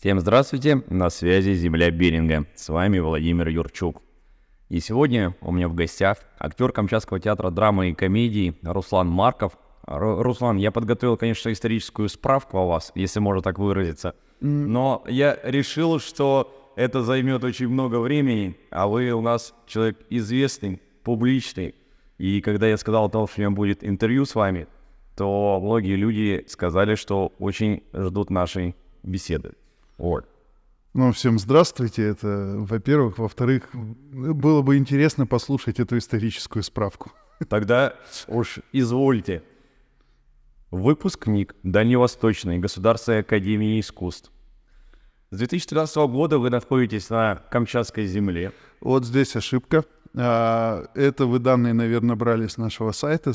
Всем здравствуйте, на связи Земля Беринга. С вами Владимир Юрчук. И сегодня у меня в гостях актер Камчатского театра драмы и комедии Руслан Марков. Ру- Руслан, я подготовил, конечно, историческую справку о вас, если можно так выразиться. Но я решил, что это займет очень много времени, а вы у нас человек известный, публичный. И когда я сказал о том, что у меня будет интервью с вами, то многие люди сказали, что очень ждут нашей беседы. Вот. Ну, всем здравствуйте, это, во-первых. Во-вторых, было бы интересно послушать эту историческую справку. Тогда уж извольте. Выпускник Дальневосточной государственной академии искусств. С 2013 года вы находитесь на Камчатской земле. Вот здесь ошибка. А, Это вы данные, наверное, брали с нашего сайта,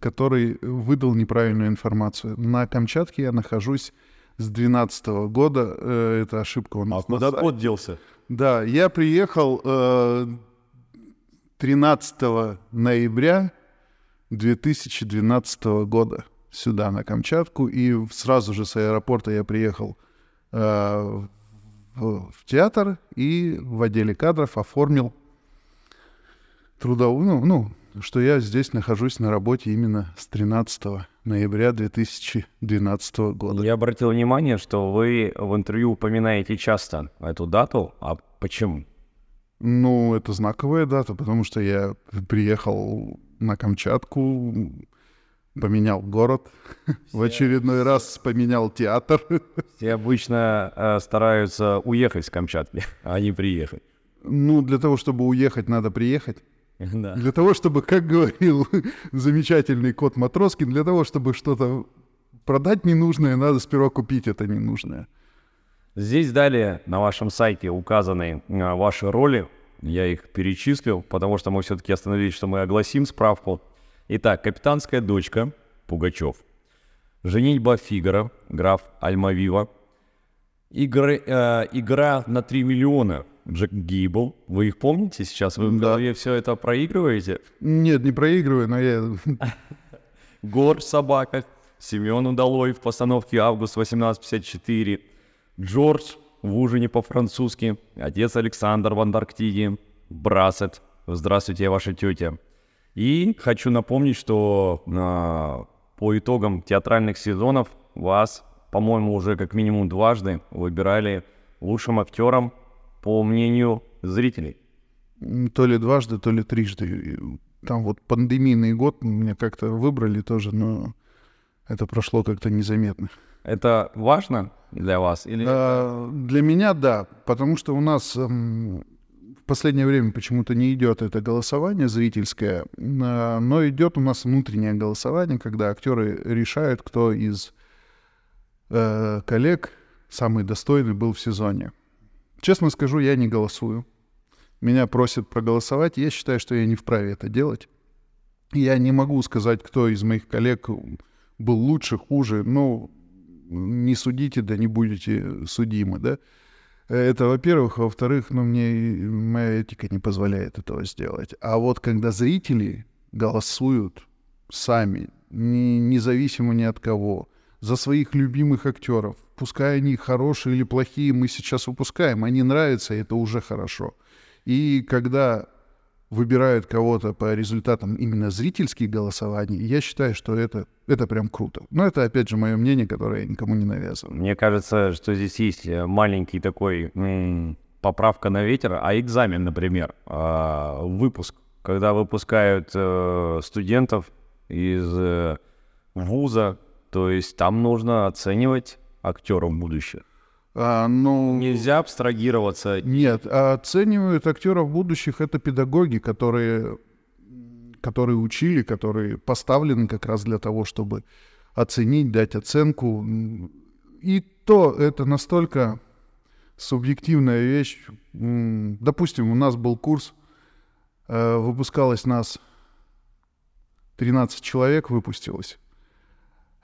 который выдал неправильную информацию. На Камчатке я нахожусь с 2012 года. Э, Это ошибка у А нас. на куда сайте. кот делся? Да, я приехал э, 13 ноября 2012 года сюда, на Камчатку, и сразу же с аэропорта я приехал э, в, в театр и в отделе кадров оформил трудовую, ну, ну, что я здесь нахожусь на работе именно с 13 ноября 2012 года. Я обратил внимание, что вы в интервью упоминаете часто эту дату. А почему? Ну, это знаковая дата, потому что я приехал на Камчатку, поменял город, в очередной раз поменял театр. Все обычно э, стараются уехать с Камчатки, а не приехать. Ну, для того, чтобы уехать, надо приехать. Да. Для того, чтобы, как говорил замечательный кот Матроскин, для того, чтобы что-то продать ненужное, надо сперва купить это ненужное. Здесь далее на вашем сайте указаны а, ваши роли. Я их перечислил, потому что мы все-таки остановились, что мы огласим справку. Итак, капитанская дочка Пугачев. Женитьба Фигара, граф Альмавива. Игры, э, игра на 3 миллиона Джек Гибл. Вы их помните сейчас? Вы в голове все это проигрываете? Нет, не проигрываю, но я... Гор собака, Семен Удалой в постановке «Август 1854», Джордж в ужине по-французски, отец Александр в Антарктиде, Брасет, здравствуйте, ваша тетя. И хочу напомнить, что а, по итогам театральных сезонов вас, по-моему, уже как минимум дважды выбирали лучшим актером по мнению зрителей. То ли дважды, то ли трижды. Там вот пандемийный год меня как-то выбрали тоже, но это прошло как-то незаметно. Это важно для вас? Или... А, Для меня да, потому что у нас м, в последнее время почему-то не идет это голосование зрительское, а, но идет у нас внутреннее голосование, когда актеры решают, кто из э, коллег самый достойный был в сезоне. Честно скажу, я не голосую. Меня просят проголосовать, я считаю, что я не вправе это делать. Я не могу сказать, кто из моих коллег был лучше, хуже. Ну, не судите, да не будете судимы, да. Это, во-первых. Во-вторых, ну, мне моя этика не позволяет этого сделать. А вот когда зрители голосуют сами, не- независимо ни от кого, за своих любимых актеров, пускай они хорошие или плохие, мы сейчас выпускаем, они нравятся, это уже хорошо. И когда выбирают кого-то по результатам именно зрительских голосований, я считаю, что это, это прям круто. Но это, опять же, мое мнение, которое я никому не навязываю. Мне кажется, что здесь есть э, маленький такой поправка на ветер, а экзамен, например, а, выпуск, когда выпускают э, студентов из э, вуза, то есть там нужно оценивать актеров будущее. А, ну, Нельзя абстрагироваться. Нет, а оценивают актеров будущих это педагоги, которые, которые учили, которые поставлены как раз для того, чтобы оценить, дать оценку. И то это настолько субъективная вещь. Допустим, у нас был курс, э, выпускалось нас 13 человек выпустилось.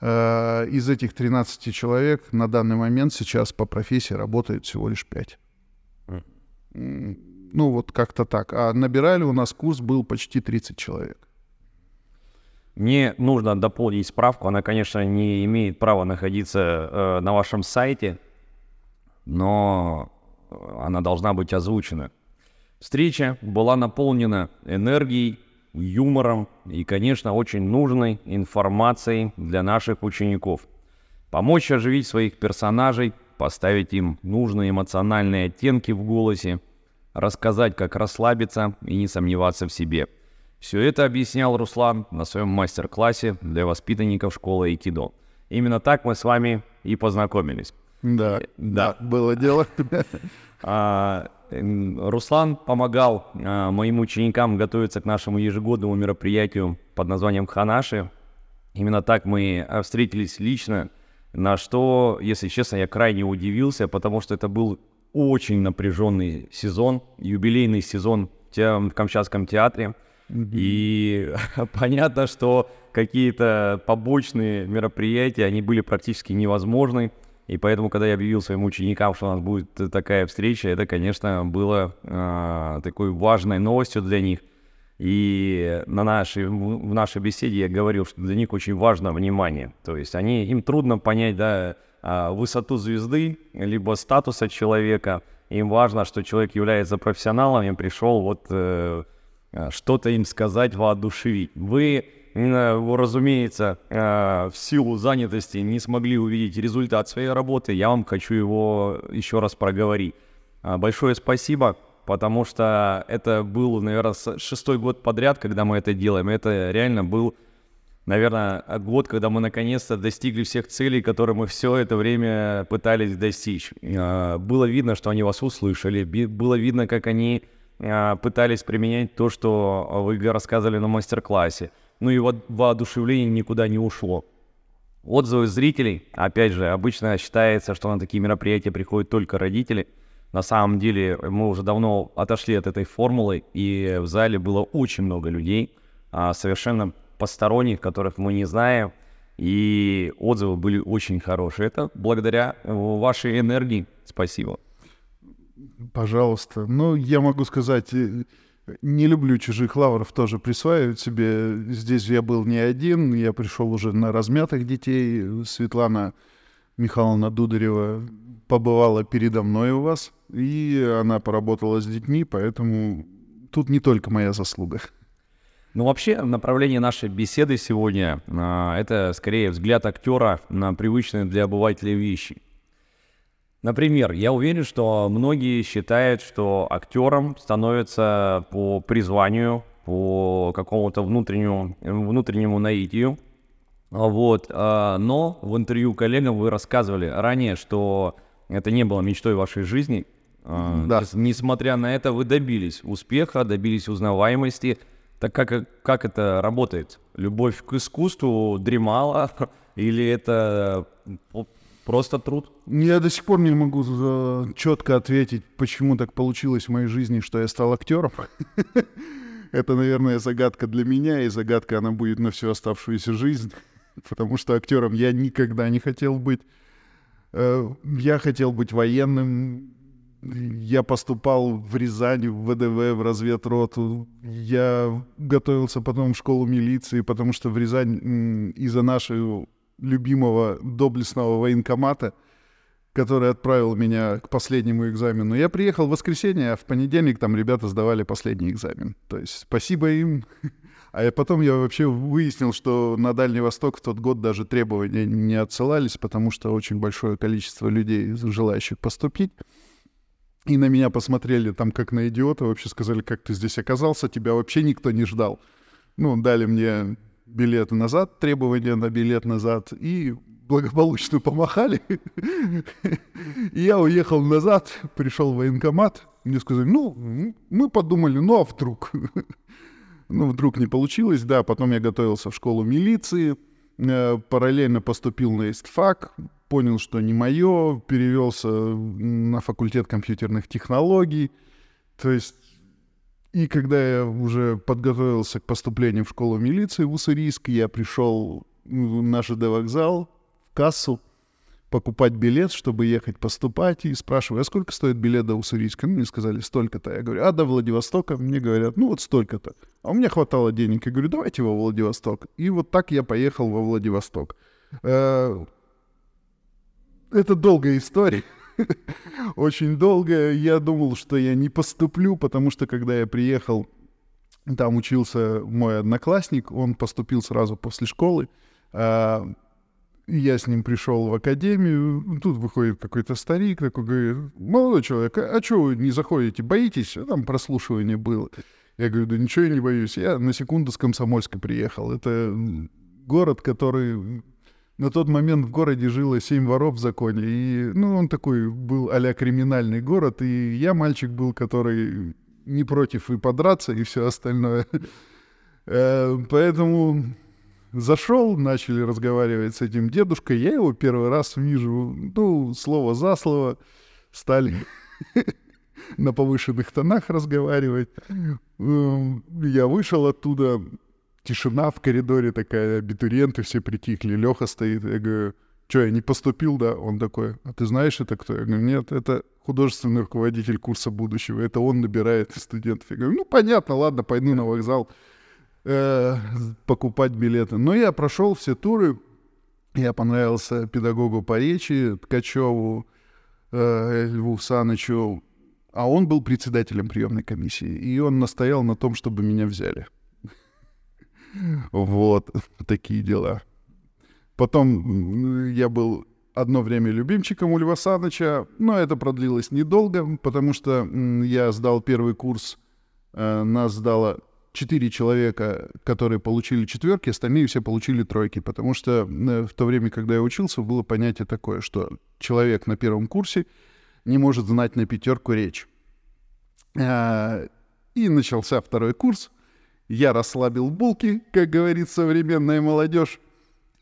Э, Из этих 13 человек на данный момент сейчас по профессии работает всего лишь 5. М, Ну, вот как-то так. А набирали у нас курс был почти 30 человек. Мне нужно дополнить справку. Она, конечно, не имеет права находиться э, на вашем сайте. но она должна быть озвучена. Встреча была наполнена энергией, юмором и, конечно, очень нужной информацией для наших учеников. Помочь оживить своих персонажей, поставить им нужные эмоциональные оттенки в голосе, рассказать, как расслабиться и не сомневаться в себе. Все это объяснял Руслан на своем мастер-классе для воспитанников школы Айкидо. Именно так мы с вами и познакомились. Да, да, было дело. А, Руслан помогал а, моим ученикам готовиться к нашему ежегодному мероприятию под названием Ханаши. Именно так мы а, встретились лично, на что, если честно, я крайне удивился, потому что это был очень напряженный сезон, юбилейный сезон в Камчатском театре. И понятно, что какие-то побочные мероприятия, они были практически невозможны. И поэтому, когда я объявил своим ученикам, что у нас будет такая встреча, это, конечно, было э, такой важной новостью для них. И на нашей, в нашей беседе я говорил, что для них очень важно внимание. То есть они, им трудно понять да, а, высоту звезды, либо статуса человека. Им важно, что человек является профессионалом, и пришел вот э, а, что-то им сказать, воодушевить. Вы разумеется, э, в силу занятости не смогли увидеть результат своей работы, я вам хочу его еще раз проговорить. А, большое спасибо, потому что это был, наверное, шестой год подряд, когда мы это делаем. Это реально был, наверное, год, когда мы наконец-то достигли всех целей, которые мы все это время пытались достичь. А, было видно, что они вас услышали, было видно, как они а, пытались применять то, что вы рассказывали на мастер-классе ну и вот воодушевление никуда не ушло. Отзывы зрителей, опять же, обычно считается, что на такие мероприятия приходят только родители. На самом деле мы уже давно отошли от этой формулы, и в зале было очень много людей, а, совершенно посторонних, которых мы не знаем, и отзывы были очень хорошие. Это благодаря вашей энергии. Спасибо. Пожалуйста. Ну, я могу сказать, э, не люблю чужих лавров тоже присваивать себе. Здесь я был не один, я пришел уже на размятых детей. Светлана Михайловна Дударева побывала передо мной у вас, и она поработала с детьми, поэтому тут не только моя заслуга. Ну, вообще, направление нашей беседы сегодня а, это скорее взгляд актера на привычные для обывателя вещи. Например, я уверен, что многие считают, что актером становится по призванию, по какому-то внутреннему, внутреннему наитию. Вот. А, но в интервью коллегам вы рассказывали ранее, что это не было мечтой вашей жизни. А, да. Несмотря на это, вы добились успеха, добились узнаваемости. Так как, как это работает? Любовь к искусству дремала или это Просто труд. Я до сих пор не могу четко ответить, почему так получилось в моей жизни, что я стал актером. Это, наверное, загадка для меня, и загадка она будет на всю оставшуюся жизнь, потому что актером я никогда не хотел быть. Э, я хотел быть военным. Я поступал в Рязань, в ВДВ, в разведроту. Я готовился потом в школу милиции, потому что в Рязань из-за нашей любимого доблестного военкомата, который отправил меня к последнему экзамену. Я приехал в воскресенье, а в понедельник там ребята сдавали последний экзамен. То есть спасибо им. А потом я вообще выяснил, что на Дальний Восток в тот год даже требования не отсылались, потому что очень большое количество людей, желающих поступить. И на меня посмотрели там как на идиота, вообще сказали, как ты здесь оказался, тебя вообще никто не ждал. Ну, дали мне билет назад, требования на билет назад, и благополучно помахали. И я уехал назад, пришел в военкомат, мне сказали, ну, мы подумали, ну а вдруг? Ну, вдруг не получилось, да, потом я готовился в школу милиции, э, параллельно поступил на ИСТФАК, понял, что не мое, перевелся на факультет компьютерных технологий, то есть и когда я уже подготовился к поступлению в школу милиции в Уссурийск, я пришел на ЖД вокзал, в кассу, покупать билет, чтобы ехать поступать, и спрашиваю, а сколько стоит билет до Уссурийска? Ну, мне сказали, столько-то. Я говорю, а до Владивостока? Мне говорят, ну, вот столько-то. А у меня хватало денег. Я говорю, давайте во Владивосток. И вот так я поехал во Владивосток. Э, это долгая история. Очень долго. Я думал, что я не поступлю, потому что когда я приехал, там учился мой одноклассник, он поступил сразу после школы. А, я с ним пришел в академию, тут выходит какой-то старик, такой говорит, молодой человек, а, что вы не заходите, боитесь? А там прослушивание было. Я говорю, да ничего я не боюсь. Я на секунду с Комсомольска приехал. Это город, который... На тот момент в городе жило семь воров в законе. И, ну, он такой был а криминальный город. И я мальчик был, который не против и подраться, и все остальное. Э, поэтому зашел, начали разговаривать с этим дедушкой. Я его первый раз вижу, ну, слово за слово. Стали на повышенных тонах разговаривать. Эм, я вышел оттуда, тишина в коридоре такая, абитуриенты все притихли, Леха стоит, я говорю, что, я не поступил, да? Он такой, а ты знаешь, это кто? Я говорю, нет, это художественный руководитель курса будущего, это он набирает студентов. Я говорю, ну, понятно, ладно, пойду на вокзал э, покупать билеты. Но я прошел все туры, я понравился педагогу по речи, Ткачеву, э, Льву Санычу, а он был председателем приемной комиссии, и он настоял на том, чтобы меня взяли. Вот, такие дела. Потом я был одно время любимчиком у Льва Саныча, но это продлилось недолго, потому что я сдал первый курс, э, нас сдало четыре человека, которые получили четверки, остальные все получили тройки, потому что э, в то время, когда я учился, было понятие такое, что человек на первом курсе не может знать на пятерку речь. А, и начался второй курс. Я расслабил булки, как говорит современная молодежь,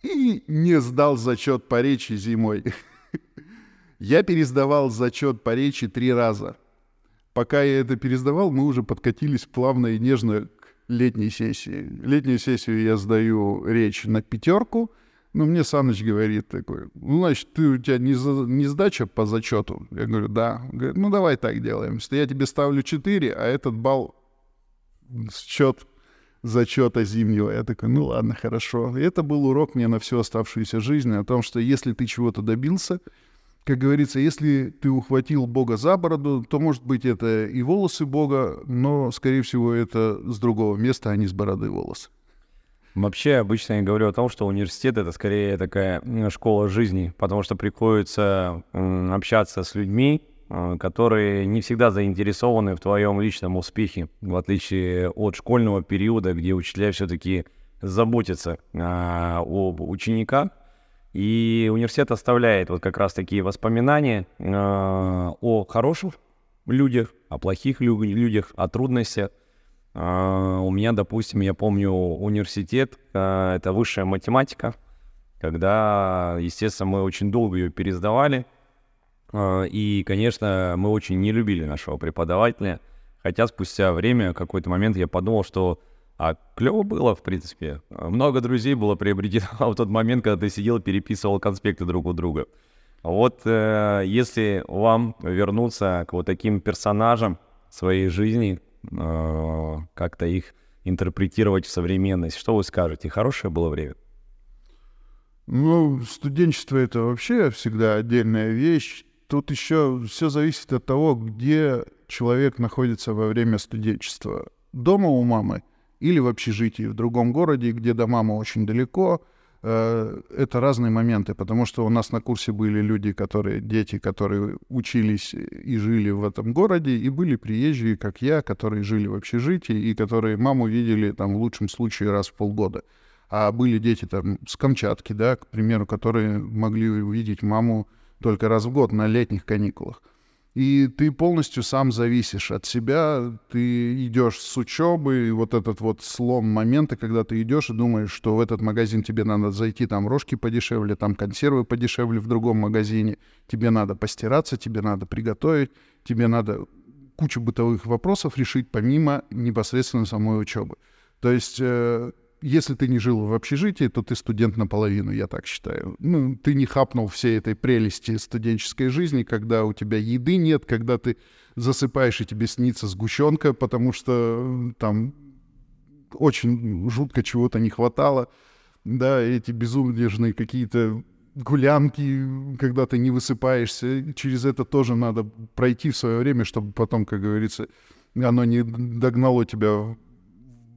и не сдал зачет по речи зимой. Я пересдавал зачет по речи три раза. Пока я это пересдавал, мы уже подкатились плавно и нежно к летней сессии. Летнюю сессию я сдаю речь на пятерку, ну, мне Саныч говорит такой, ну, значит, ты, у тебя не, за, не сдача по зачету? Я говорю, да. Говорит, ну, давай так делаем. Я тебе ставлю 4, а этот балл счет зачета зимнего. Я такой, ну ладно, хорошо. И это был урок мне на всю оставшуюся жизнь о том, что если ты чего-то добился, как говорится, если ты ухватил Бога за бороду, то, может быть, это и волосы Бога, но, скорее всего, это с другого места, а не с бороды волосы. Вообще, обычно я говорю о том, что университет — это скорее такая школа жизни, потому что приходится общаться с людьми, которые не всегда заинтересованы в твоем личном успехе, в отличие от школьного периода, где учителя все-таки заботятся а, об учениках. И университет оставляет вот как раз такие воспоминания а, о хороших людях, о плохих людях, о трудностях. А, у меня, допустим, я помню университет, это высшая математика, когда, естественно, мы очень долго ее пересдавали, и, конечно, мы очень не любили нашего преподавателя, хотя спустя время, какой-то момент я подумал, что а клево было, в принципе. Много друзей было приобретено в тот момент, когда ты сидел и переписывал конспекты друг у друга. Вот э, если вам вернуться к вот таким персонажам своей жизни, Э, как-то их интерпретировать в современность. Что вы скажете? Хорошее было время? Ну, студенчество это вообще всегда отдельная вещь. Тут еще все зависит от того, где человек находится во время студенчества. Дома у мамы или в общежитии в другом городе, где до мамы очень далеко – Э, это разные моменты, потому что у нас на курсе были люди, которые, дети, которые учились и жили в этом городе, и были приезжие, как я, которые жили в общежитии, и которые маму видели там в лучшем случае раз в полгода. А были дети там с Камчатки, да, к примеру, которые могли увидеть маму только раз в год на летних каникулах и ты полностью сам зависишь от себя, ты идешь с учебы, и вот этот вот слом момента, когда ты идешь и думаешь, что в этот магазин тебе надо зайти, там рожки подешевле, там консервы подешевле в другом магазине, тебе надо постираться, тебе надо приготовить, тебе надо кучу бытовых вопросов решить помимо непосредственно самой учебы. То есть э, если ты не жил в общежитии, то ты студент наполовину, я так считаю. Ну, ты не хапнул всей этой прелести студенческой жизни, когда у тебя еды нет, когда ты засыпаешь и тебе снится сгущенка, потому что там очень жутко чего-то не хватало. Да, эти безумные какие-то гулянки, когда ты не высыпаешься. Через это тоже надо пройти в свое время, чтобы потом, как говорится, оно не догнало тебя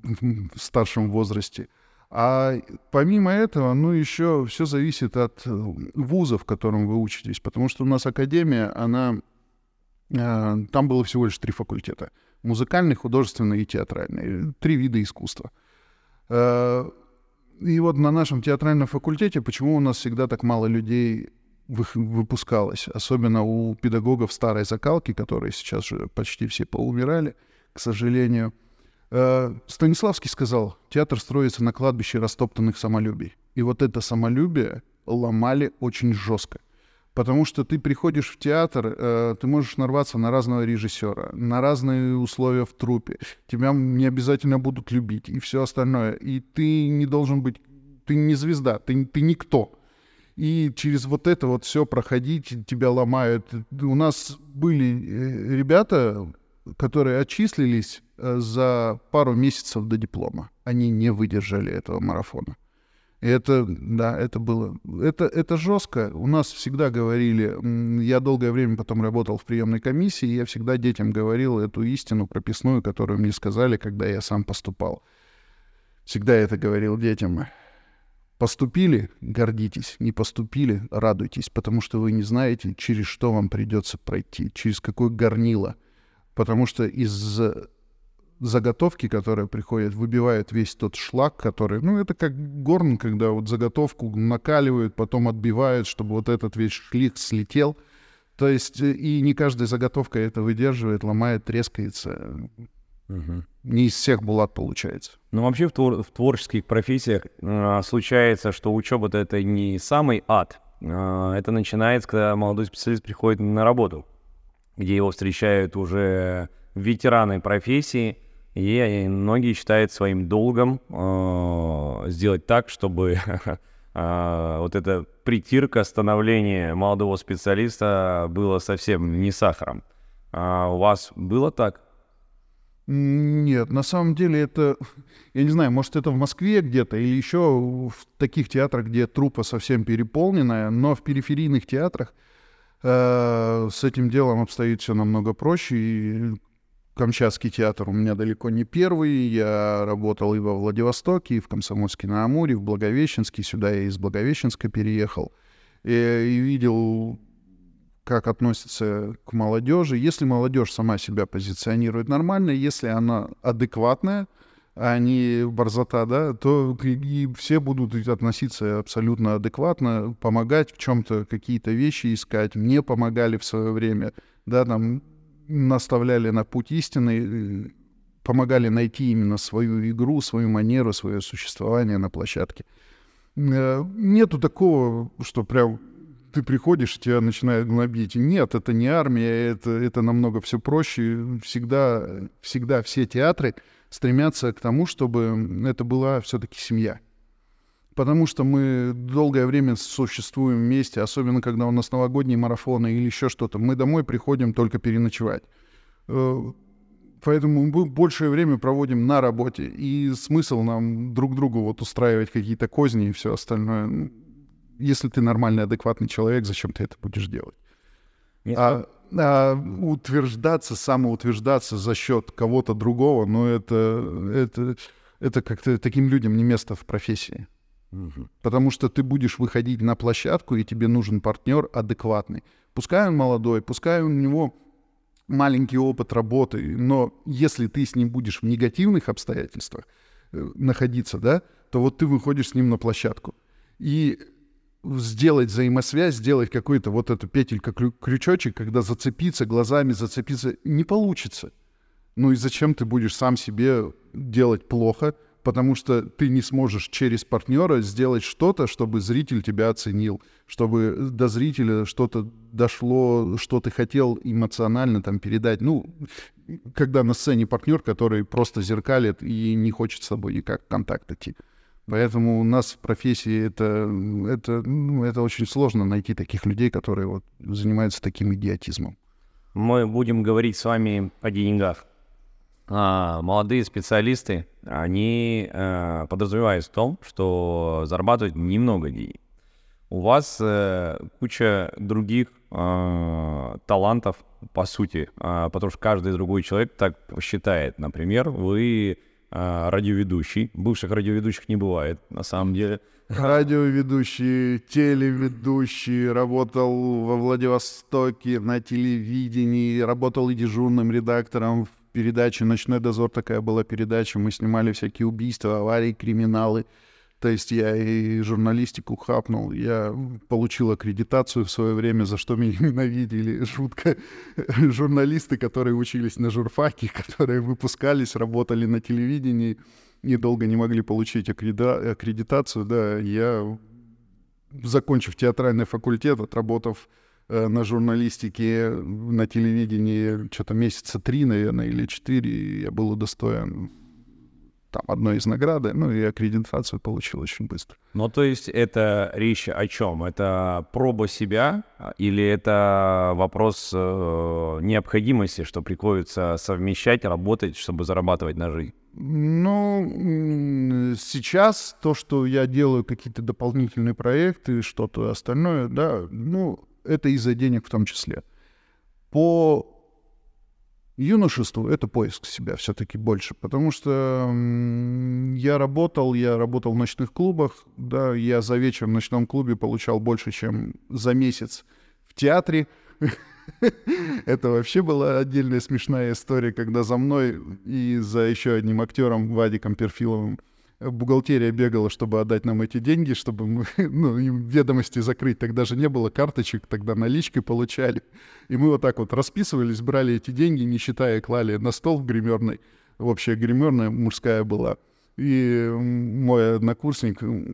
в старшем возрасте. А помимо этого, ну, еще все зависит от э, вуза, в котором вы учитесь, потому что у нас академия, она... Э, там было всего лишь три факультета. Музыкальный, художественный и театральный. Три вида искусства. Э, и вот на нашем театральном факультете, почему у нас всегда так мало людей выпускалось, особенно у педагогов старой закалки, которые сейчас же почти все поумирали, к сожалению – Станиславский сказал, театр строится на кладбище растоптанных самолюбий. И вот это самолюбие ломали очень жестко. Потому что ты приходишь в театр, э, ты можешь нарваться на разного режиссера, на разные условия в трупе. Тебя не обязательно будут любить и все остальное. И ты не должен быть, ты не звезда, ты, ты никто. И через вот это вот все проходить тебя ломают. У нас были э, ребята, которые отчислились э, за пару месяцев до диплома. Они не выдержали этого марафона. И это, да, это было... Это, это жестко. У нас всегда говорили... Я долгое время потом работал в приемной комиссии, и я всегда детям говорил эту истину прописную, которую мне сказали, когда я сам поступал. Всегда это говорил детям. Поступили — гордитесь. Не поступили — радуйтесь, потому что вы не знаете, через что вам придется пройти, через какое горнило — потому что из заготовки, которая приходит, выбивает весь тот шлак, который... Ну, это как горн, когда вот заготовку накаливают, потом отбивают, чтобы вот этот весь шлик слетел. То есть э, и не каждая заготовка это выдерживает, ломает, трескается. Угу. Не из всех булат получается. Ну, вообще в, твор- в творческих профессиях э, случается, что учеба-то это не самый ад. Э, это начинается, когда молодой специалист приходит на работу где его встречают уже ветераны профессии, и многие считают своим долгом э, сделать так, чтобы э, вот эта притирка, становление молодого специалиста было совсем не сахаром. А у вас было так? Нет, на самом деле это, я не знаю, может это в Москве где-то или еще в таких театрах, где трупа совсем переполненная, но в периферийных театрах Э, с этим делом обстоит все намного проще. И Камчатский театр у меня далеко не первый. Я работал и во Владивостоке, и в Комсомольске-на-Амуре, в Благовещенске. Сюда я из Благовещенска переехал. И, и видел, как относятся к молодежи. Если молодежь сама себя позиционирует нормально, если она адекватная, а не борзота, да, то и все будут относиться абсолютно адекватно, помогать в чем-то, какие-то вещи искать. Мне помогали в свое время, да, там наставляли на путь истины, э, помогали найти именно свою игру, свою манеру, свое существование на площадке. Э, нету такого, что прям ты приходишь, тебя начинают гнобить. Нет, это не армия, это, это намного все проще. Всегда, всегда все театры стремятся к тому, чтобы это была все-таки семья. Потому что мы долгое время существуем вместе, особенно когда у нас новогодние марафоны или еще что-то. Мы домой приходим только переночевать. Э, поэтому мы большее время проводим на работе. И смысл нам друг другу вот устраивать какие-то козни и все остальное. Если ты нормальный, адекватный человек, зачем ты это будешь делать? А, а, утверждаться, самоутверждаться за счет кого-то другого, ну это, это, это как-то таким людям не место в профессии. Потому что ты будешь выходить на площадку, и тебе нужен партнер адекватный. Пускай он молодой, пускай у него маленький опыт работы, но если ты с ним будешь в негативных обстоятельствах э, находиться, да, то вот ты выходишь с ним на площадку. И сделать взаимосвязь, сделать какой-то вот эту петелька, крючочек, когда зацепиться глазами, зацепиться, не получится. Ну и зачем ты будешь сам себе делать плохо, потому что ты не сможешь через партнера сделать что-то, чтобы зритель тебя оценил, чтобы до зрителя что-то дошло, что ты хотел эмоционально там передать. Ну, когда на сцене партнер, который просто зеркалит и не хочет с тобой никак контакт идти. Поэтому у нас в профессии это, это, ну, это очень сложно найти таких людей, которые вот занимаются таким идиотизмом. Мы будем говорить с вами о деньгах. А, молодые специалисты, они а, подразумевают в том, что зарабатывают немного денег. у вас э, куча других э, талантов, по сути, э, потому что каждый другой человек так считает. Например, вы радиоведущий. Бывших радиоведущих не бывает, на самом деле. Радиоведущий, телеведущий, работал во Владивостоке на телевидении, работал и дежурным редактором в передаче «Ночной дозор» такая была передача, мы снимали всякие убийства, аварии, криминалы. То есть я и журналистику хапнул, я получил аккредитацию в свое время, за что меня ненавидели. Жутко. Журналисты, которые учились на журфаке, которые выпускались, работали на телевидении и долго не могли получить аккредитацию, да, я, закончив театральный факультет, отработав на журналистике, на телевидении что-то месяца три, наверное, или четыре, я был удостоен там одной из награды, ну и аккредитацию получил очень быстро. Ну, то есть это речь о чем? Это проба себя или это вопрос э, необходимости, что приходится совмещать, работать, чтобы зарабатывать на жизнь? Ну, сейчас то, что я делаю какие-то дополнительные проекты, что-то остальное, да, ну, это из-за денег в том числе. По юношеству это поиск себя все-таки больше, потому что я работал, я работал в ночных клубах, да, я за вечер в ночном клубе получал больше, чем за месяц в театре. Это вообще была отдельная смешная история, когда за мной и за еще одним актером Вадиком Перфиловым бухгалтерия бегала, чтобы отдать нам эти деньги, чтобы мы, ну, ведомости закрыть. Тогда же не было карточек, тогда наличкой получали. И мы вот так вот расписывались, брали эти деньги, не считая, клали на стол в гримерной. Общая гримерная мужская была. И мой однокурсник э,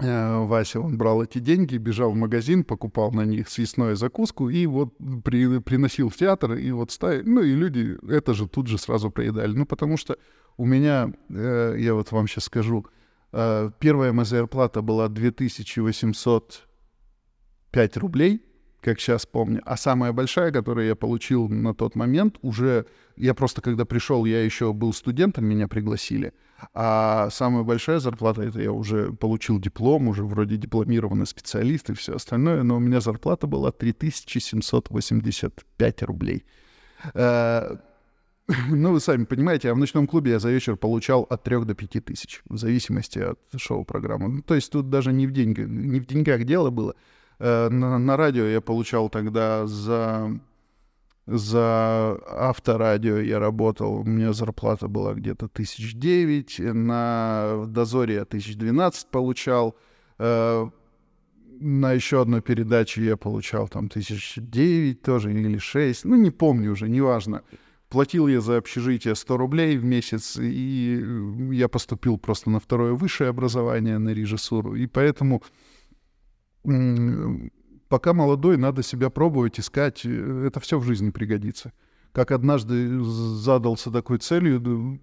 Вася, он брал эти деньги, бежал в магазин, покупал на них свистную закуску и вот при, приносил в театр, и вот ставил. Ну и люди это же тут же сразу проедали. Ну потому что у меня, э, я вот вам сейчас скажу, э, первая моя зарплата была 2805 рублей, как сейчас помню. А самая большая, которую я получил на тот момент, уже... Я просто, когда пришел, я еще был студентом, меня пригласили. А самая большая зарплата, это я уже получил диплом, уже вроде дипломированный специалист и все остальное, но у меня зарплата была 3785 рублей. Э, ну, вы сами понимаете, а в ночном клубе я за вечер получал от 3 до 5 тысяч, в зависимости от шоу-программы. Ну, то есть тут даже не в, деньгах, не в деньгах дело было. Э, на, на радио я получал тогда за, за авторадио я работал, у меня зарплата была где-то тысяч девять, на дозоре я тысяч двенадцать получал, э, на еще одной передаче я получал там тысяч девять тоже или шесть, ну не помню уже, неважно. Платил я за общежитие 100 рублей в месяц, и э, я поступил просто на второе высшее образование, на режиссуру. И поэтому пока молодой, надо себя пробовать, искать. Э, это все в жизни пригодится. Как однажды задался такой целью,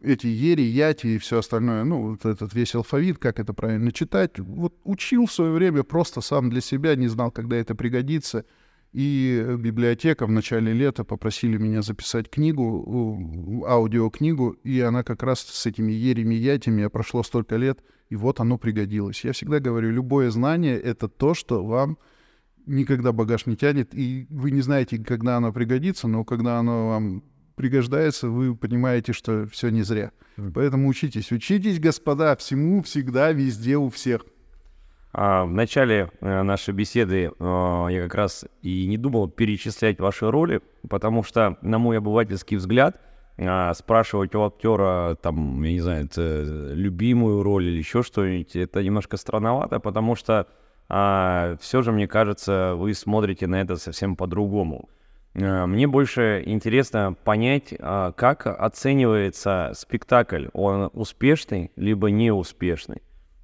эти ери, яти и все остальное, ну, вот этот весь алфавит, как это правильно читать. Вот учил в свое время просто сам для себя, не знал, когда это пригодится — и библиотека в начале лета попросили меня записать книгу, аудиокнигу, и она как раз с этими ерями ятями, прошло столько лет, и вот оно пригодилось. Я всегда говорю, любое знание — это то, что вам никогда багаж не тянет, и вы не знаете, когда оно пригодится, но когда оно вам пригождается, вы понимаете, что все не зря. Поэтому учитесь. Учитесь, господа, всему, всегда, везде, у всех. А, в начале э, нашей беседы э, я как раз и не думал перечислять ваши роли, потому что, на мой обывательский взгляд, э, спрашивать у актера, там, я не знаю, любимую роль или еще что-нибудь, это немножко странновато, потому что а, все же, мне кажется, вы смотрите на это совсем по-другому. Мне больше интересно понять, а, как оценивается спектакль, он успешный либо неуспешный.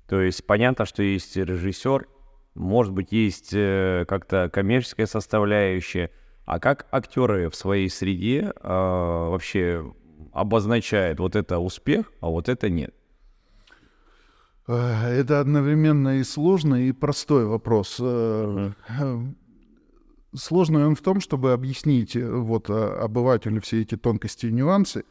То есть понятно, что есть режиссер, может быть, есть э, как-то коммерческая составляющая, а как актеры в своей среде э, вообще обозначают вот это успех, а вот это нет? Э, это одновременно и сложный, и простой вопрос. Uh-huh. Сложный он в том, чтобы объяснить вот обывателю все эти тонкости и нюансы.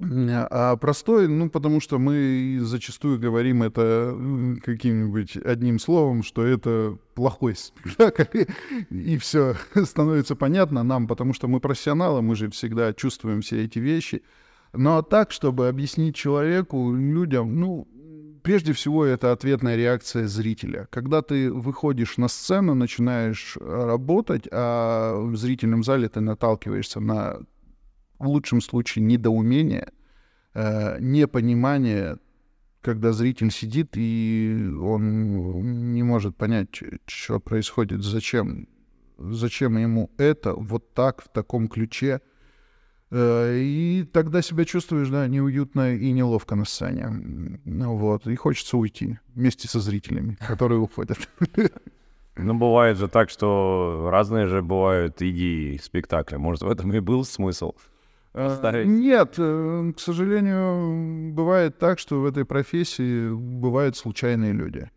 А простой, ну, потому что мы зачастую говорим это каким-нибудь одним словом, что это плохой спектакль, и все становится понятно нам, потому что мы профессионалы, мы же всегда чувствуем все эти вещи. Но так, чтобы объяснить человеку, людям, ну, прежде всего это ответная реакция зрителя. Когда ты выходишь на сцену, начинаешь работать, а в зрительном зале ты наталкиваешься на в лучшем случае недоумение, э, непонимание, когда зритель сидит и он не может понять, что происходит, зачем, зачем ему это вот так, в таком ключе. Э, и тогда себя чувствуешь, да, неуютно и неловко на сцене. Вот. И хочется уйти вместе со зрителями, которые уходят. Ну, бывает же так, что разные же бывают идеи спектакля. Может, в этом и был смысл? Ставить? Нет, э, к сожалению, бывает так, что в этой профессии бывают случайные люди.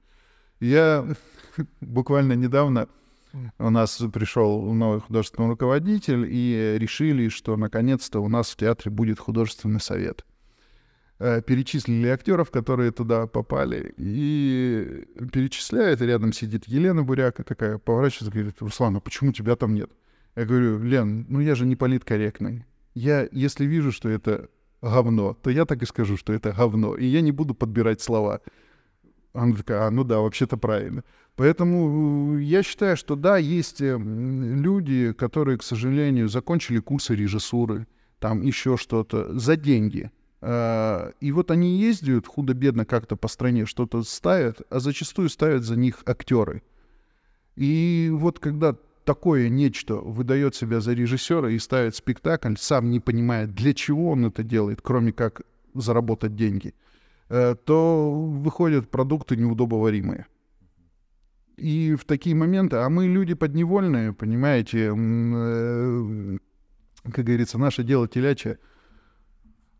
Я буквально недавно у нас пришел новый художественный руководитель, и решили, что наконец-то у нас в театре будет художественный совет. Э, перечислили актеров, которые туда попали, и перечисляет, и рядом сидит Елена Буряка такая, поворачивается, говорит, Руслан, а почему тебя там нет? Я говорю, Лен, ну я же не политкорректный я, если вижу, что это говно, то я так и скажу, что это говно, и я не буду подбирать слова. Она такая, а, ну да, вообще-то правильно. Поэтому э, я считаю, что да, есть э, люди, которые, к сожалению, закончили курсы режиссуры, там еще что-то, за деньги. А, и вот они ездят худо-бедно как-то по стране, что-то ставят, а зачастую ставят за них актеры. И вот когда такое нечто выдает себя за режиссера и ставит спектакль, сам не понимая, для чего он это делает, кроме как заработать деньги, э, то выходят продукты неудобоваримые. И в такие моменты, а мы люди подневольные, понимаете, э, как говорится, наше дело телячье,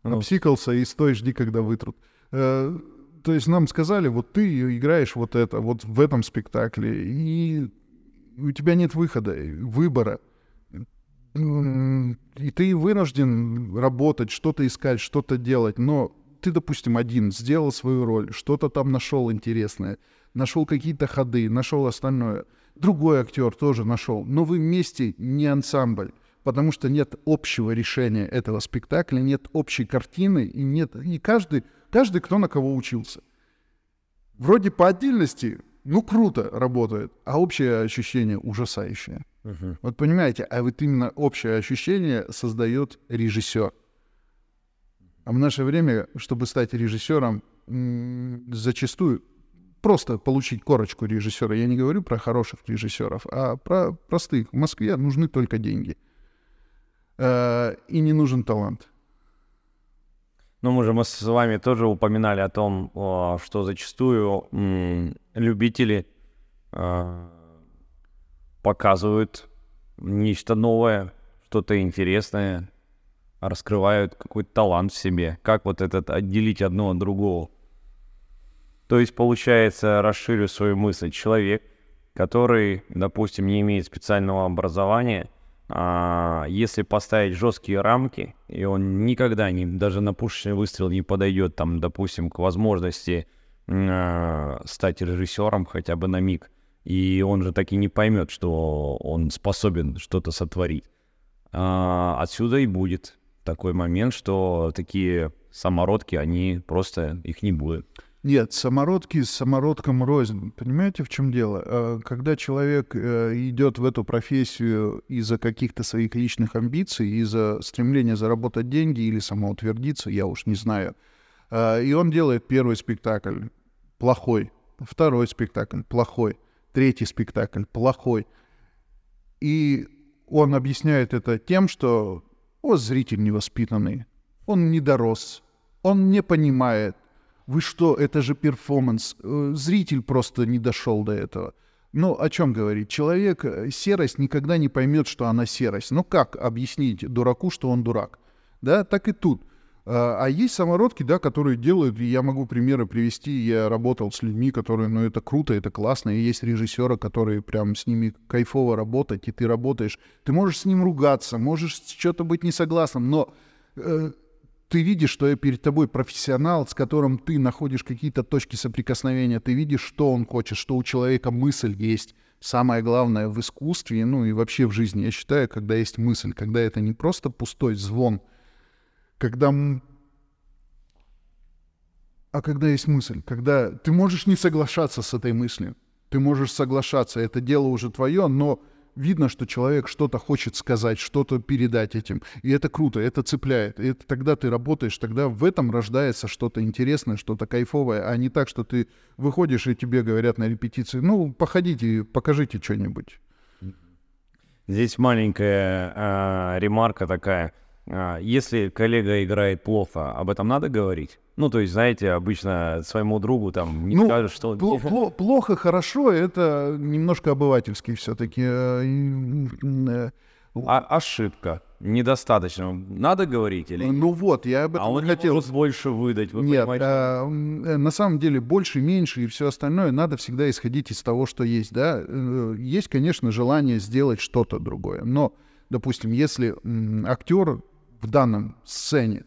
ну. обсикался и стой, жди, когда вытрут. Э, то есть нам сказали, вот ты играешь вот это, вот в этом спектакле, и у тебя нет выхода, выбора. И ты вынужден работать, что-то искать, что-то делать. Но ты, допустим, один сделал свою роль, что-то там нашел интересное, нашел какие-то ходы, нашел остальное. Другой актер тоже нашел. Но вы вместе не ансамбль, потому что нет общего решения этого спектакля, нет общей картины, и нет. И каждый, каждый кто на кого учился. Вроде по отдельности ну, круто работает, а общее ощущение ужасающее. Uh-huh. Вот понимаете, а вот именно общее ощущение создает режиссер. А в наше время, чтобы стать режиссером, зачастую просто получить корочку режиссера. Я не говорю про хороших режиссеров, а про простых. В Москве нужны только деньги. Э, и не нужен талант. Ну, мы же мы с вами тоже упоминали о том, что зачастую любители а, показывают нечто новое, что-то интересное, раскрывают какой-то талант в себе. Как вот этот отделить одно от другого? То есть, получается, расширю свою мысль. Человек, который, допустим, не имеет специального образования – а, если поставить жесткие рамки, и он никогда не, даже на пушечный выстрел не подойдет, там, допустим, к возможности а, стать режиссером хотя бы на миг, и он же так и не поймет, что он способен что-то сотворить. А, отсюда и будет такой момент, что такие самородки, они просто их не будет. Нет, самородки с самородком рознь. Понимаете, в чем дело? Э, когда человек э, идет в эту профессию из-за каких-то своих личных амбиций, из-за стремления заработать деньги или самоутвердиться, я уж не знаю, э, и он делает первый спектакль плохой, второй спектакль плохой, третий спектакль плохой, и он объясняет это тем, что о, зритель невоспитанный, он не дорос, он не понимает, вы что, это же перформанс. Э, зритель просто не дошел до этого. Ну, о чем говорить? Человек, э, серость никогда не поймет, что она серость. Ну, как объяснить дураку, что он дурак? Да, так и тут. А, а есть самородки, да, которые делают, и я могу примеры привести, я работал с людьми, которые, ну, это круто, это классно, и есть режиссеры, которые прям с ними кайфово работать, и ты работаешь, ты можешь с ним ругаться, можешь что-то быть не согласным, но э, ты видишь, что перед тобой профессионал, с которым ты находишь какие-то точки соприкосновения, ты видишь, что он хочет, что у человека мысль есть. Самое главное в искусстве, ну и вообще в жизни, я считаю, когда есть мысль, когда это не просто пустой звон, когда... А когда есть мысль, когда ты можешь не соглашаться с этой мыслью, ты можешь соглашаться, это дело уже твое, но видно, что человек что-то хочет сказать, что-то передать этим. И это круто, это цепляет. И это тогда ты работаешь, тогда в этом рождается что-то интересное, что-то кайфовое, а не так, что ты выходишь и тебе говорят на репетиции, ну, походите, покажите что-нибудь. Здесь маленькая э, ремарка такая. А, если коллега играет плохо, об этом надо говорить? Ну, то есть, знаете, обычно своему другу там не ну, скажешь, что... Пл- пл- плохо, хорошо, это немножко обывательский все-таки. Э, э, а ошибка. Недостаточно. Надо говорить или Ну вот, я об этом а он хотел... может больше выдать, вы Нет, а, на самом деле больше, меньше и все остальное надо всегда исходить из того, что есть, да. Есть, конечно, желание сделать что-то другое, но, допустим, если актер в данном сцене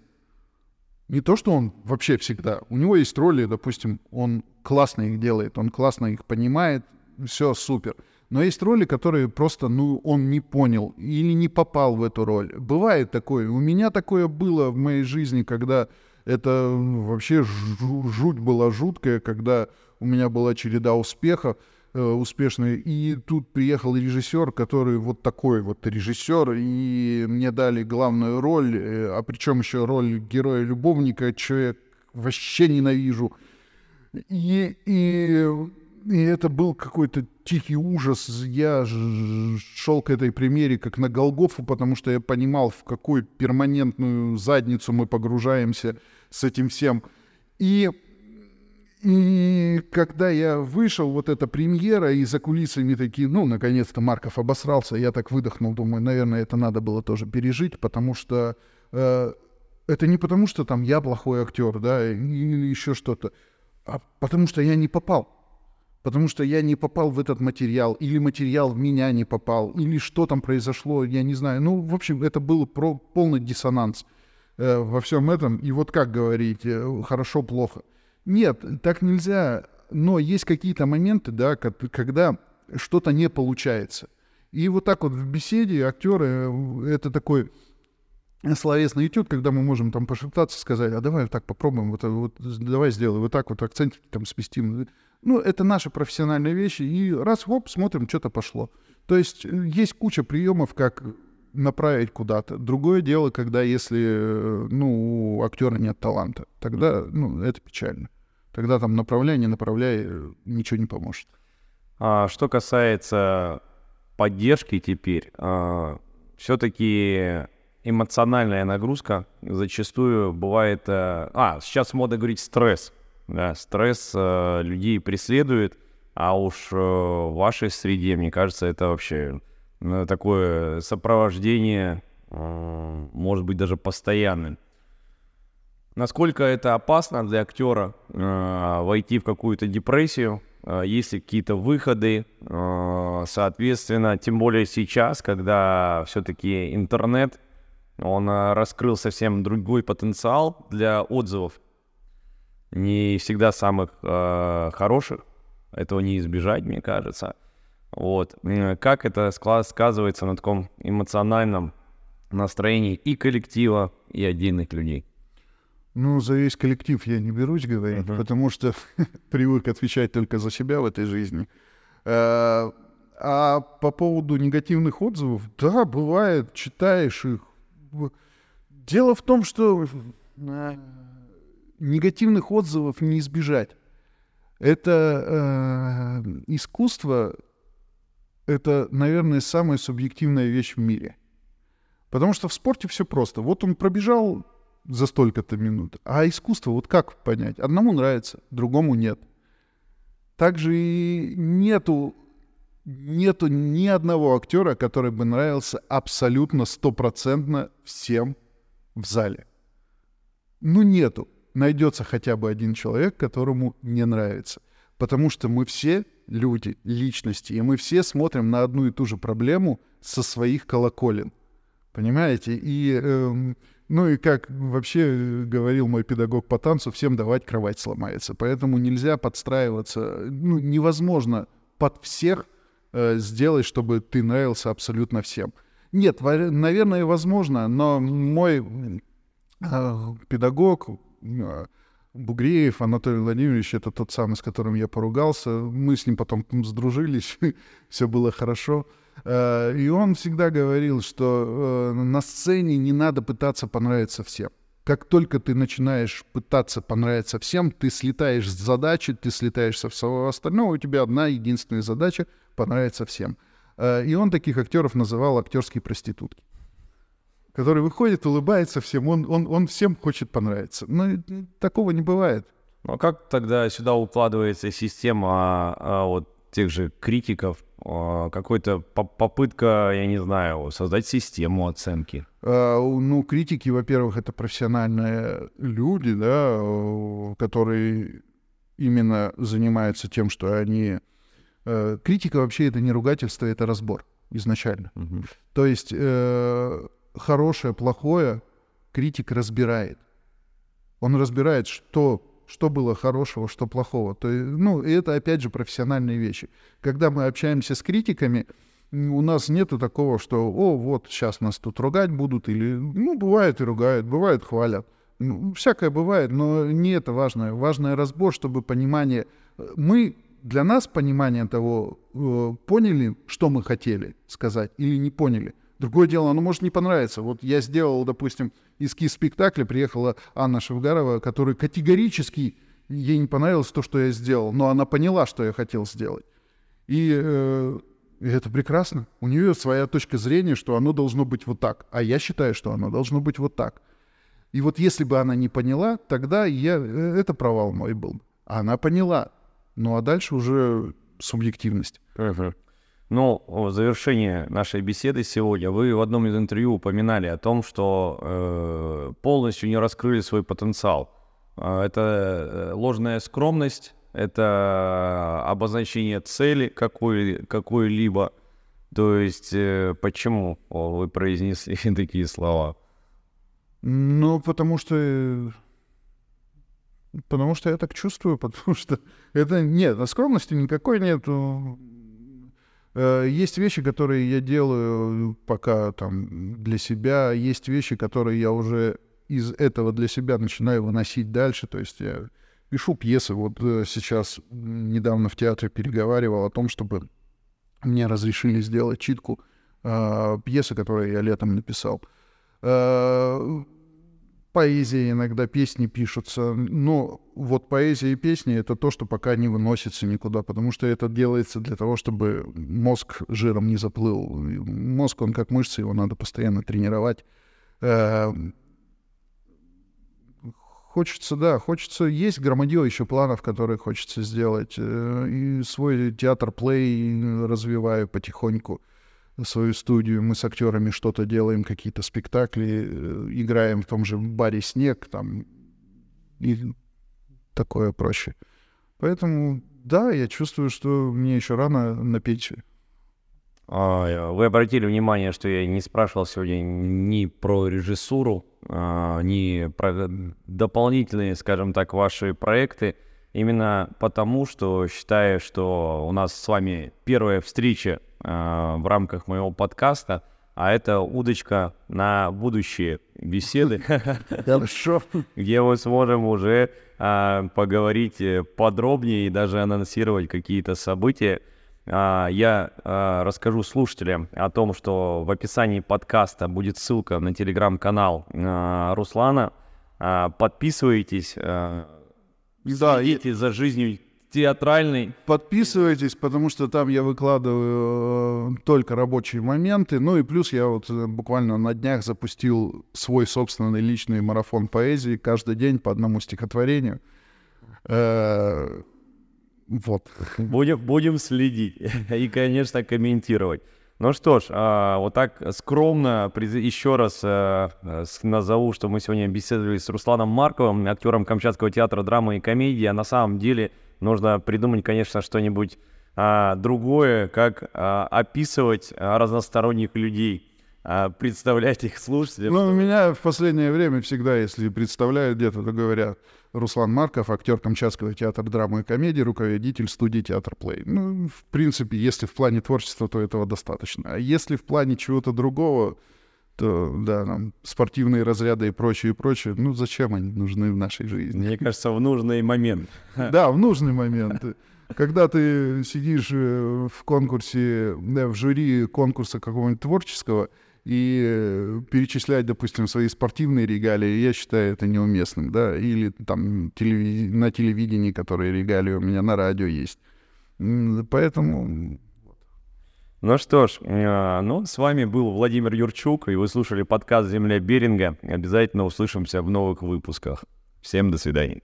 не то, что он вообще всегда. У него есть роли, допустим, он классно их делает, он классно их понимает, все супер. Но есть роли, которые просто, ну, он не понял или не попал в эту роль. Бывает такое. У меня такое было в моей жизни, когда это вообще жуть была жуткая, когда у меня была череда успехов, Э, успешный. И тут приехал режиссер, который вот такой вот режиссер, и мне дали главную роль, э, а причем еще роль героя-любовника, я вообще ненавижу. И, и, и это был какой-то тихий ужас. Я шел к этой премьере как на Голгофу, потому что я понимал, в какую перманентную задницу мы погружаемся с этим всем. И и когда я вышел, вот эта премьера, и за кулисами такие, ну, наконец-то Марков обосрался, я так выдохнул, думаю, наверное, это надо было тоже пережить, потому что э, это не потому, что там я плохой актер, да, или еще что-то, а потому что я не попал. Потому что я не попал в этот материал, или материал в меня не попал, или что там произошло, я не знаю. Ну, в общем, это был про полный диссонанс э, во всем этом. И вот как говорить, э, хорошо-плохо. Нет, так нельзя. Но есть какие-то моменты, да, когда что-то не получается. И вот так вот в беседе актеры, э, это такой словесный этюд, когда мы можем там пошептаться, сказать, а давай вот так попробуем, вот, вот давай сделаем, вот так вот акцентики там спестим. Ну, это наши профессиональные вещи, и раз, хоп, смотрим, что-то пошло. То есть э, есть куча приемов, как направить куда-то. Другое дело, когда если, э, ну, у актера нет таланта, тогда, ну, это печально. Тогда там направляй, не направляй, э, ничего не поможет. А, что касается поддержки теперь, а, все-таки эмоциональная нагрузка зачастую бывает... А, а, сейчас мода говорить стресс. Да, стресс а, людей преследует, а уж в вашей среде, мне кажется, это вообще такое сопровождение, может быть, даже постоянным. Насколько это опасно для актера э, войти в какую-то депрессию, э, есть ли какие-то выходы, э, соответственно, тем более сейчас, когда все-таки интернет, он э, раскрыл совсем другой потенциал для отзывов, не всегда самых э, хороших, этого не избежать, мне кажется. Вот. Как это сказывается на таком эмоциональном настроении и коллектива, и отдельных людей? Ну, за весь коллектив я не берусь говорить, uh-huh. потому что привык отвечать только за себя в этой жизни. А, а по поводу негативных отзывов, да, бывает, читаешь их. Дело в том, что а, негативных отзывов не избежать. Это э, искусство, это, наверное, самая субъективная вещь в мире. Потому что в спорте все просто. Вот он пробежал за столько-то минут. А искусство, вот как понять? Одному нравится, другому нет. Также и нету, нету ни одного актера, который бы нравился абсолютно стопроцентно всем в зале. Ну, нету. Найдется хотя бы один человек, которому не нравится. Потому что мы все люди, личности, и мы все смотрим на одну и ту же проблему со своих колоколен. Понимаете? И, э, ну и как вообще говорил мой педагог по танцу, всем давать кровать сломается. Поэтому нельзя подстраиваться, ну, невозможно под всех э, сделать, чтобы ты нравился абсолютно всем. Нет, наверное, возможно, но мой э, педагог э, Бугреев Анатолий Владимирович, это тот самый, с которым я поругался. Мы с ним потом сдружились, все было хорошо. Э, и он всегда говорил, что э, на сцене не надо пытаться понравиться всем. Как только ты начинаешь пытаться понравиться всем, ты слетаешь с задачи, ты слетаешь со всего остального, у тебя одна единственная задача — понравиться всем. Э, и он таких актеров называл актерские проститутки который выходит, улыбается всем, он, он, он всем хочет понравиться. Но такого не бывает. Ну а как тогда сюда укладывается система а, а, вот тех же критиков, а, какой-то попытка, я не знаю, создать систему оценки? А, ну, критики, во-первых, это профессиональные люди, да, которые именно занимаются тем, что они... Э, критика вообще это не ругательство, это разбор изначально. Угу. То есть э, хорошее, плохое критик разбирает. Он разбирает, что что было хорошего, что плохого. То, ну, и это, опять же, профессиональные вещи. Когда мы общаемся с критиками, у нас нету такого, что, о, вот, сейчас нас тут ругать будут, или, ну, бывает и ругают, бывает хвалят. Ну, всякое бывает, но не это важное. Важное разбор, чтобы понимание... Мы, для нас понимание того, э, поняли, что мы хотели сказать, или не поняли. Другое дело, оно может не понравиться. Вот я сделал, допустим, эскиз спектакля, приехала Анна Шевгарова, которая категорически ей не понравилось то, что я сделал, но она поняла, что я хотел сделать. И э, это прекрасно. У нее своя точка зрения, что оно должно быть вот так, а я считаю, что оно должно быть вот так. И вот если бы она не поняла, тогда я, э, это провал мой был. Она поняла. Ну а дальше уже субъективность. Но в завершении нашей беседы сегодня вы в одном из интервью упоминали о том, что э, полностью не раскрыли свой потенциал. А, это э, ложная скромность, это обозначение цели какой, какой-либо. То есть э, почему вы произнесли такие слова? Ну, потому что... Потому что я так чувствую, потому что это нет, скромности никакой нету Э, есть вещи, которые я делаю пока там для себя, есть вещи, которые я уже из этого для себя начинаю выносить дальше. То есть я пишу пьесы. Вот э, сейчас недавно в театре переговаривал о том, чтобы мне разрешили сделать читку э, пьесы, которую я летом написал. Э, поэзия иногда, песни пишутся. Но вот поэзия и песни — это то, что пока не выносится никуда, потому что это делается для того, чтобы мозг жиром не заплыл. Мозг, он как мышцы, его надо постоянно тренировать. Эм, хочется, да, хочется, есть громадье еще планов, которые хочется сделать. Э, и свой театр-плей развиваю потихоньку свою студию, мы с актерами что-то делаем, какие-то спектакли, э, играем в том же баре «Снег», там, и такое проще. Поэтому, да, я чувствую, что мне еще рано на пенсию. А, вы обратили внимание, что я не спрашивал сегодня ни про режиссуру, а, ни про дополнительные, скажем так, ваши проекты, именно потому, что считаю, что у нас с вами первая встреча э, в рамках моего подкаста, а это удочка на будущие беседы. Хорошо. Где мы сможем уже э, поговорить э, подробнее и даже анонсировать какие-то события. Э, я э, расскажу слушателям о том, что в описании подкаста будет ссылка на телеграм-канал э, Руслана. Э, подписывайтесь, э, да, следите и... за жизнью театральный. Подписывайтесь, потому что там я выкладываю э, только рабочие моменты. Ну и плюс я вот э, буквально на днях запустил свой собственный личный марафон поэзии. Каждый день по одному стихотворению. Э, вот. Будем, будем следить и, конечно, комментировать. Ну что ж, а, вот так скромно еще раз назову, что мы сегодня беседовали с Русланом Марковым, актером Камчатского театра драмы и комедии. А на самом деле нужно придумать, конечно, что-нибудь а, другое, как а, описывать разносторонних людей. представлять их слушателям. Ну, у меня в последнее время всегда, если представляют где-то, то говорят, Руслан Марков, актер Камчатского театра драмы и комедии, руководитель студии Театр Плей. Ну, в принципе, если в плане творчества, то этого достаточно. А если в плане чего-то другого, то, да, нам спортивные разряды и прочее, и прочее, ну, зачем они нужны в нашей жизни? Мне кажется, в нужный момент. Да, в нужный момент. Когда ты сидишь э, в конкурсе, в жюри конкурса какого-нибудь творческого, и э, перечислять, допустим, свои спортивные регалии, я считаю это неуместным, да, или там телеви... на телевидении, которые регалии у меня на радио есть. Поэтому... Ну что ж, э, ну, с вами был Владимир Юрчук, и вы слушали подкаст «Земля Беринга». Обязательно услышимся в новых выпусках. Всем до свидания.